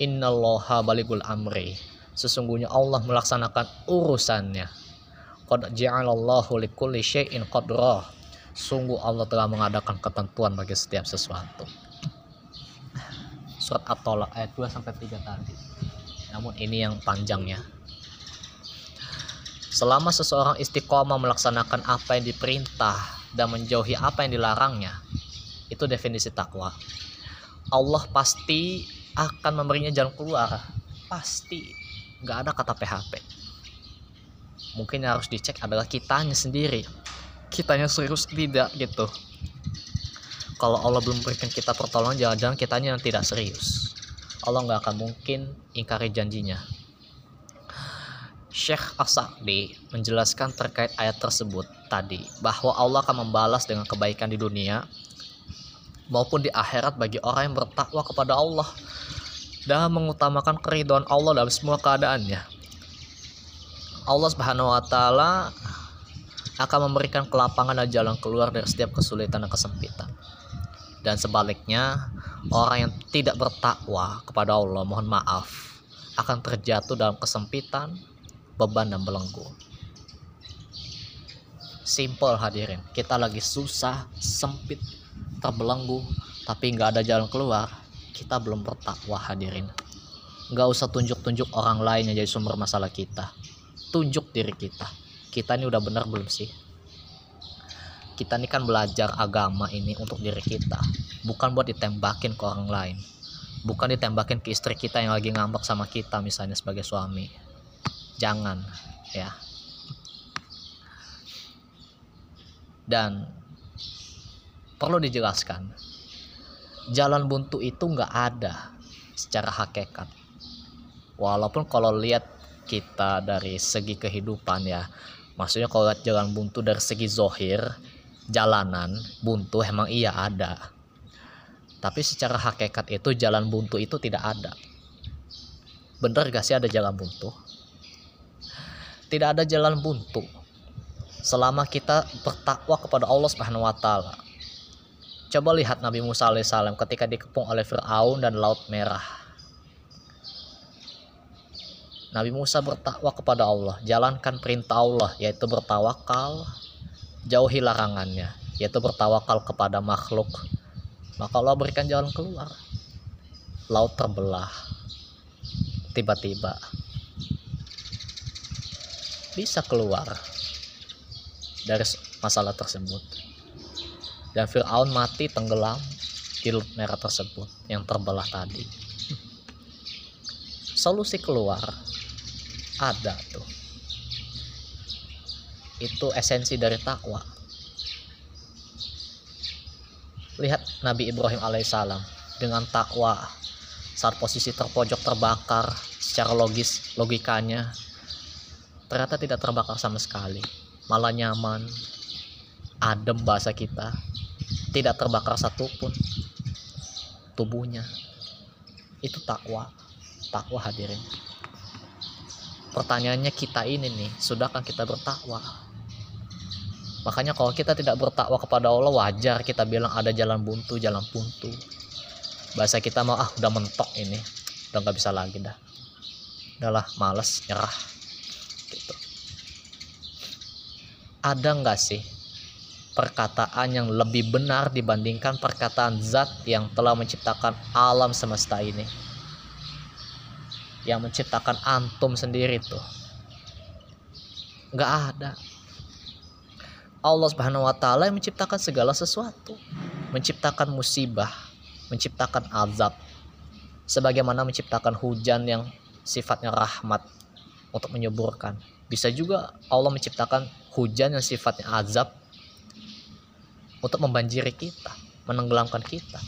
Innallaha baligul amri. Sesungguhnya Allah melaksanakan urusannya. Qad ja'alallahu likulli syai'in qadra. Sungguh Allah telah mengadakan ketentuan bagi setiap sesuatu. Surat At-Tolak ayat 2 sampai 3 tadi. Namun ini yang panjangnya. Selama seseorang istiqomah melaksanakan apa yang diperintah dan menjauhi apa yang dilarangnya, itu definisi takwa. Allah pasti akan memberinya jalan keluar pasti nggak ada kata PHP mungkin yang harus dicek adalah kitanya sendiri kitanya serius tidak gitu. Kalau Allah belum berikan kita pertolongan jangan-jangan kitanya yang tidak serius. Allah nggak akan mungkin ingkari janjinya. Syekh As-Sa'di menjelaskan terkait ayat tersebut tadi bahwa Allah akan membalas dengan kebaikan di dunia maupun di akhirat bagi orang yang bertakwa kepada Allah dan mengutamakan keridhaan Allah dalam semua keadaannya. Allah Subhanahu wa taala akan memberikan kelapangan dan jalan keluar dari setiap kesulitan dan kesempitan. Dan sebaliknya, orang yang tidak bertakwa kepada Allah, mohon maaf, akan terjatuh dalam kesempitan, beban dan belenggu. Simple hadirin, kita lagi susah, sempit, terbelenggu, tapi nggak ada jalan keluar. Kita belum bertakwa hadirin. Nggak usah tunjuk-tunjuk orang lain yang jadi sumber masalah kita. Tunjuk diri kita. Kita ini udah benar belum sih? Kita ini kan belajar agama ini untuk diri kita, bukan buat ditembakin ke orang lain. Bukan ditembakin ke istri kita yang lagi ngambek sama kita misalnya sebagai suami jangan ya dan perlu dijelaskan jalan buntu itu nggak ada secara hakikat walaupun kalau lihat kita dari segi kehidupan ya maksudnya kalau lihat jalan buntu dari segi zohir jalanan buntu emang iya ada tapi secara hakikat itu jalan buntu itu tidak ada bener gak sih ada jalan buntu tidak ada jalan buntu selama kita bertakwa kepada Allah Subhanahu wa taala. Coba lihat Nabi Musa alaihissalam ketika dikepung oleh Firaun dan Laut Merah. Nabi Musa bertakwa kepada Allah, jalankan perintah Allah yaitu bertawakal, jauhi larangannya yaitu bertawakal kepada makhluk. Maka Allah berikan jalan keluar. Laut terbelah. Tiba-tiba bisa keluar dari masalah tersebut. Dan Fir'aun mati tenggelam di laut merah tersebut yang terbelah tadi. Solusi keluar ada tuh. Itu esensi dari takwa. Lihat Nabi Ibrahim alaihissalam dengan takwa saat posisi terpojok terbakar secara logis logikanya ternyata tidak terbakar sama sekali malah nyaman adem bahasa kita tidak terbakar satupun tubuhnya itu takwa takwa hadirin pertanyaannya kita ini nih sudahkah kita bertakwa? Makanya kalau kita tidak bertakwa kepada Allah wajar kita bilang ada jalan buntu jalan buntu bahasa kita mau ah udah mentok ini udah nggak bisa lagi dah. Udahlah males nyerah. Gitu. Ada nggak sih perkataan yang lebih benar dibandingkan perkataan zat yang telah menciptakan alam semesta ini yang menciptakan antum sendiri tuh nggak ada Allah Subhanahu wa taala yang menciptakan segala sesuatu menciptakan musibah menciptakan azab sebagaimana menciptakan hujan yang sifatnya rahmat untuk menyuburkan. Bisa juga Allah menciptakan hujan yang sifatnya azab untuk membanjiri kita, menenggelamkan kita.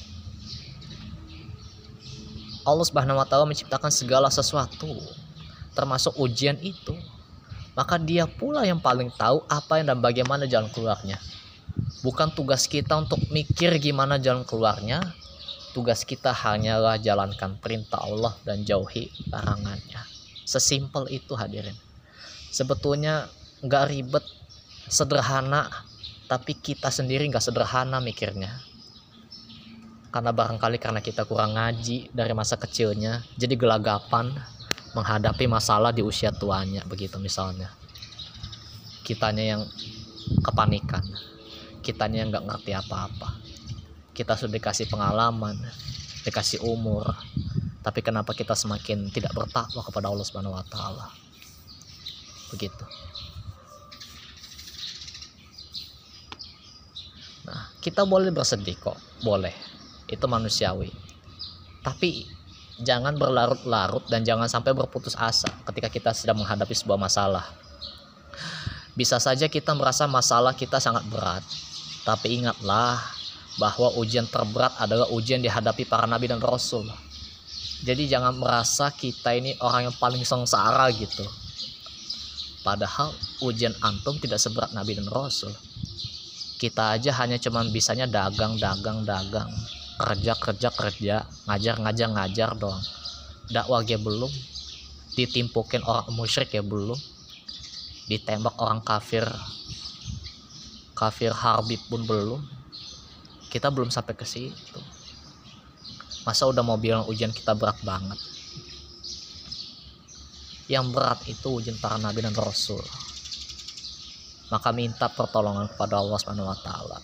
Allah Subhanahu wa taala menciptakan segala sesuatu termasuk ujian itu. Maka dia pula yang paling tahu apa yang dan bagaimana jalan keluarnya. Bukan tugas kita untuk mikir gimana jalan keluarnya. Tugas kita hanyalah jalankan perintah Allah dan jauhi larangannya. Sesimpel itu hadirin. Sebetulnya nggak ribet, sederhana, tapi kita sendiri nggak sederhana mikirnya. Karena barangkali karena kita kurang ngaji dari masa kecilnya, jadi gelagapan menghadapi masalah di usia tuanya begitu misalnya. Kitanya yang kepanikan, kitanya yang nggak ngerti apa-apa. Kita sudah dikasih pengalaman, dikasih umur, tapi kenapa kita semakin tidak bertakwa kepada Allah Subhanahu wa taala begitu nah kita boleh bersedih kok boleh itu manusiawi tapi jangan berlarut-larut dan jangan sampai berputus asa ketika kita sedang menghadapi sebuah masalah bisa saja kita merasa masalah kita sangat berat tapi ingatlah bahwa ujian terberat adalah ujian dihadapi para nabi dan rasul jadi jangan merasa kita ini orang yang paling sengsara gitu Padahal ujian antum tidak seberat Nabi dan Rasul. Kita aja hanya cuman bisanya dagang, dagang, dagang. Kerja, kerja, kerja. Ngajar, ngajar, ngajar doang. Dakwah ya belum. Ditimpukin orang musyrik ya belum. Ditembak orang kafir. Kafir harbi pun belum. Kita belum sampai ke situ. Masa udah mau bilang ujian kita berat banget yang berat itu ujian para nabi dan rasul maka minta pertolongan kepada Allah Subhanahu wa taala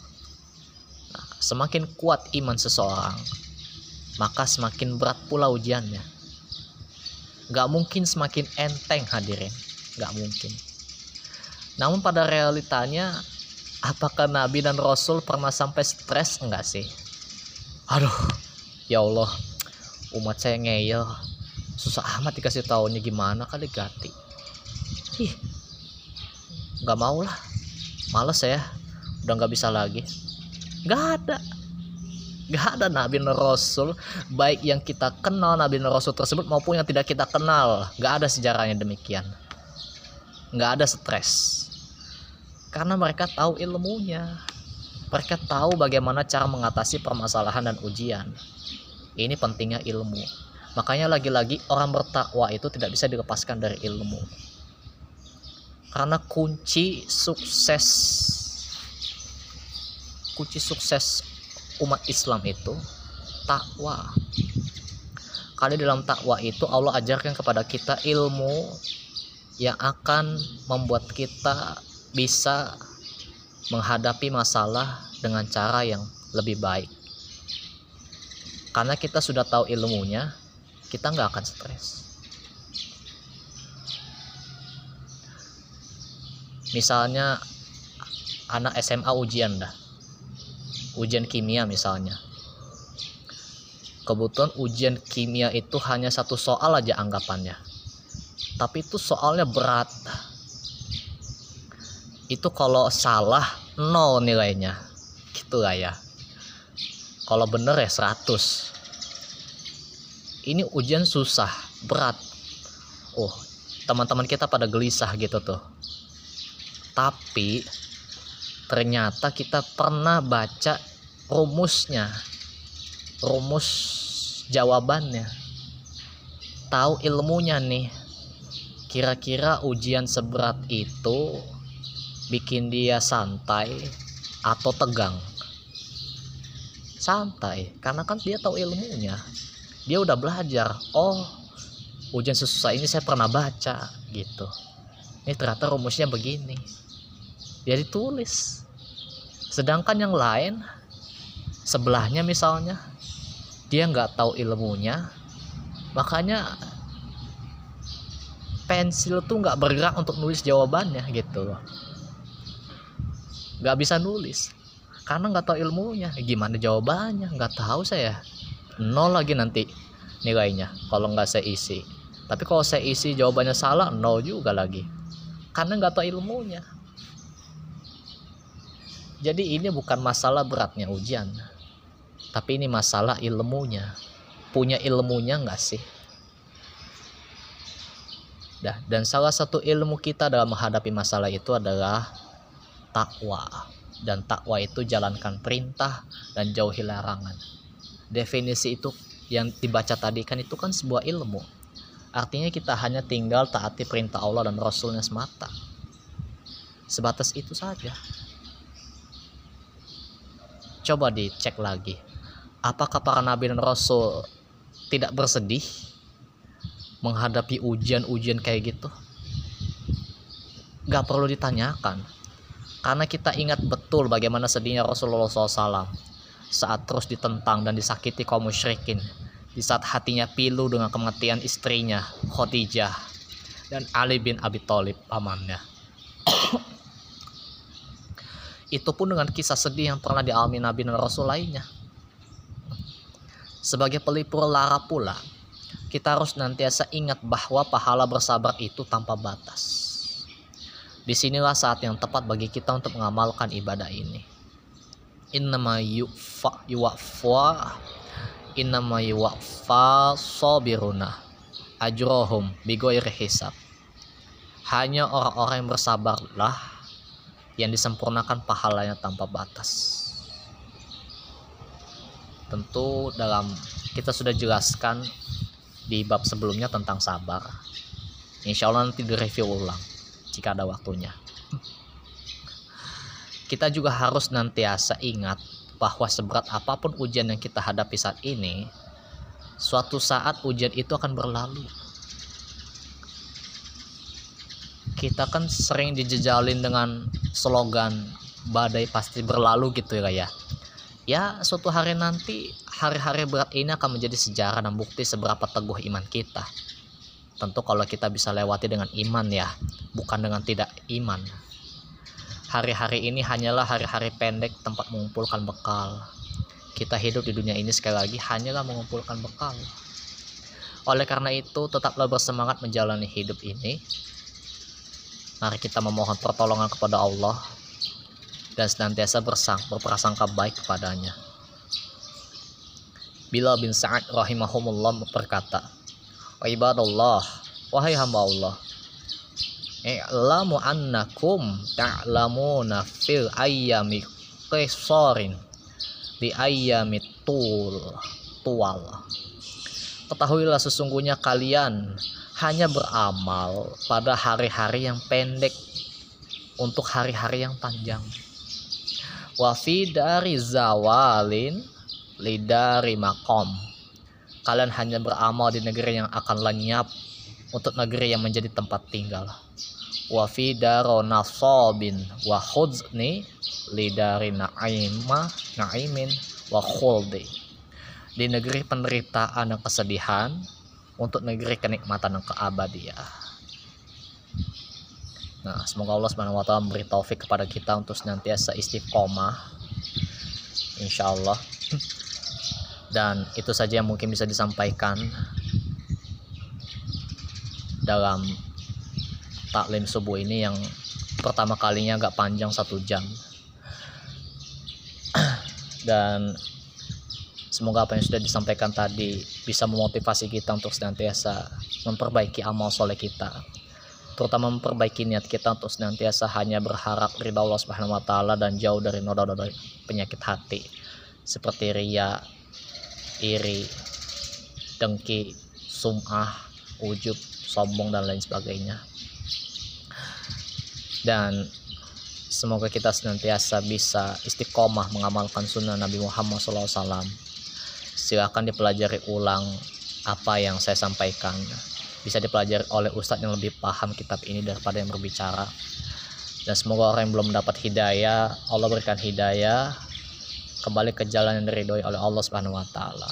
semakin kuat iman seseorang maka semakin berat pula ujiannya. Gak mungkin semakin enteng hadirin Gak mungkin. Namun pada realitanya apakah Nabi dan Rasul pernah sampai stres enggak sih? Aduh ya Allah umat saya ngeyel. Susah amat dikasih tahunya gimana kali ganti ih nggak mau lah males ya udah nggak bisa lagi nggak ada. Nggak ada nabi dan rasul baik yang kita kenal nabi dan rasul tersebut maupun yang tidak kita kenal. Nggak ada sejarahnya demikian. Nggak ada stres. Karena mereka tahu ilmunya. Mereka tahu bagaimana cara mengatasi permasalahan dan ujian. Ini pentingnya ilmu. Makanya lagi-lagi orang bertakwa itu tidak bisa dilepaskan dari ilmu. Karena kunci sukses kunci sukses umat Islam itu takwa. Kali dalam takwa itu Allah ajarkan kepada kita ilmu yang akan membuat kita bisa menghadapi masalah dengan cara yang lebih baik. Karena kita sudah tahu ilmunya, kita nggak akan stres misalnya anak SMA ujian dah ujian kimia misalnya. Kebetulan ujian kimia itu hanya satu soal aja anggapannya. Tapi itu soalnya berat. Itu kalau salah nol nilainya. Gitu lah ya. Kalau bener ya 100 ini ujian susah berat. Oh teman-teman kita pada gelisah gitu tuh. Tapi ternyata kita pernah baca rumusnya rumus jawabannya. Tahu ilmunya nih. Kira-kira ujian seberat itu bikin dia santai atau tegang? Santai karena kan dia tahu ilmunya. Dia udah belajar oh ujian sesusah ini saya pernah baca gitu. Ini ternyata rumusnya begini dia ditulis sedangkan yang lain sebelahnya misalnya dia nggak tahu ilmunya. Makanya pensil tuh nggak bergerak untuk nulis jawabannya gitu nggak bisa nulis. Karena nggak tahu ilmunya. Gimana jawabannya? Nggak tahu saya. Nol lagi nanti nilainya kalau nggak saya isi tapi kalau saya isi jawabannya salah nol juga lagi. Karena nggak tahu ilmunya jadi ini bukan masalah beratnya ujian tapi ini masalah ilmunya. Punya ilmunya nggak sih? Dah, dan salah satu ilmu kita dalam menghadapi masalah itu adalah takwa. Dan takwa itu jalankan perintah dan jauhi larangan. Definisi itu yang dibaca tadi kan itu kan sebuah ilmu. Artinya kita hanya tinggal taati perintah Allah dan Rasulnya semata. Sebatas itu saja coba dicek lagi. Apakah para nabi dan rasul tidak bersedih menghadapi ujian-ujian kayak gitu? Gak perlu ditanyakan. Karena kita ingat betul bagaimana sedihnya Rasulullah SAW saat terus ditentang dan disakiti kaum musyrikin di saat hatinya pilu dengan kematian istrinya Khadijah dan Ali bin Abi Thalib pamannya itu pun dengan kisah sedih yang pernah dialami Nabi dan Rasul lainnya. Sebagai pelipur lara pula kita harus nantiasa ingat bahwa pahala bersabar itu tanpa batas. Di sinilah saat yang tepat bagi kita untuk mengamalkan ibadah ini. Innama yufa innama yuwafa sabiruna ajrohum bigoir hisab. Hanya orang-orang yang bersabarlah yang disempurnakan pahalanya tanpa batas. Tentu dalam kita sudah jelaskan di bab sebelumnya tentang sabar. Insya Allah nanti direview ulang jika ada waktunya. Kita juga harus nantiasa ingat bahwa seberat apa pun ujian yang kita hadapi saat ini, suatu saat ujian itu akan berlalu. Kita kan sering dijejalin dengan slogan badai pasti berlalu gitu ya. Ya, suatu hari nanti hari-hari berat ini akan menjadi sejarah dan bukti seberapa teguh iman kita. Tentu kalau kita bisa lewati dengan iman ya, bukan dengan tidak iman. Hari-hari ini hanyalah hari-hari pendek tempat mengumpulkan bekal. Kita hidup di dunia ini sekali lagi hanyalah mengumpulkan bekal. Oleh karena itu, tetaplah bersemangat menjalani hidup ini. Mari kita memohon pertolongan kepada Allah dan senantiasa bersang, berprasangka baik kepadanya. Bila bin Sa'ad rahimahumullah berkata, Ibadallah, wahai hamba Allah, I'lamu annakum ta'lamuna fil ayyami qisarin di ayyami tul tual. Ketahuilah sesungguhnya kalian hanya beramal pada hari-hari yang pendek untuk hari-hari yang panjang. Wafi dari zawalin lidari makom kalian hanya beramal di negeri yang akan lenyap untuk negeri yang menjadi tempat tinggal. Wafi daro nasobin wa lidari na'ima na'imin wa khuldi. Di negeri penderitaan dan kesedihan untuk negeri kenikmatan dan keabadian Nah, semoga Allah Subhanahu wa taala memberi taufik kepada kita untuk senantiasa istiqomah. Insya Allah. Dan itu saja yang mungkin bisa disampaikan dalam taklim subuh ini yang pertama kalinya agak panjang satu jam. Dan semoga apa yang sudah disampaikan tadi bisa memotivasi kita untuk senantiasa memperbaiki amal soleh kita terutama memperbaiki niat kita untuk senantiasa hanya berharap ridha Allah Subhanahu wa taala dan jauh dari noda-noda penyakit hati seperti ria, iri, dengki, sum'ah, ujub, sombong dan lain sebagainya. Dan semoga kita senantiasa bisa istiqomah mengamalkan sunnah Nabi Muhammad SAW. Silakan dipelajari ulang apa yang saya sampaikan. Bisa dipelajari oleh ustadz yang lebih paham kitab ini daripada yang berbicara. Dan semoga orang yang belum mendapat hidayah Allah berikan hidayah kembali ke jalan yang diridhoi oleh Allah Subhanahu wa taala.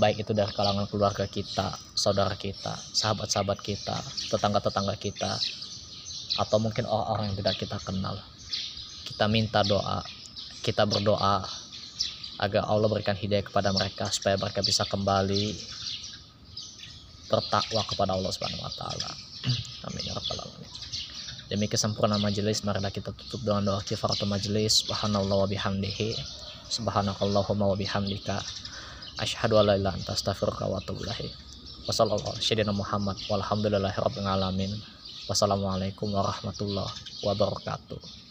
Baik itu dari kalangan keluarga kita saudara kita sahabat-sahabat kita tetangga-tetangga kita atau mungkin orang-orang yang tidak kita kenal. Kita minta doa kita berdoa agar Allah berikan hidayah kepada mereka supaya mereka bisa kembali bertakwa kepada Allah Subhanahu wa taala. Amin ya rabbal alamin. Demi kesempurnaan majelis marilah kita tutup dengan doa kifaratul majelis subhanallah wa bihamdihi subhanakallahumma wa bihamdika asyhadu an la ilaha anta astaghfiruka wa atubu ilaik. Wassalamualaikum. Wassalamualaikum warahmatullahi wabarakatuh.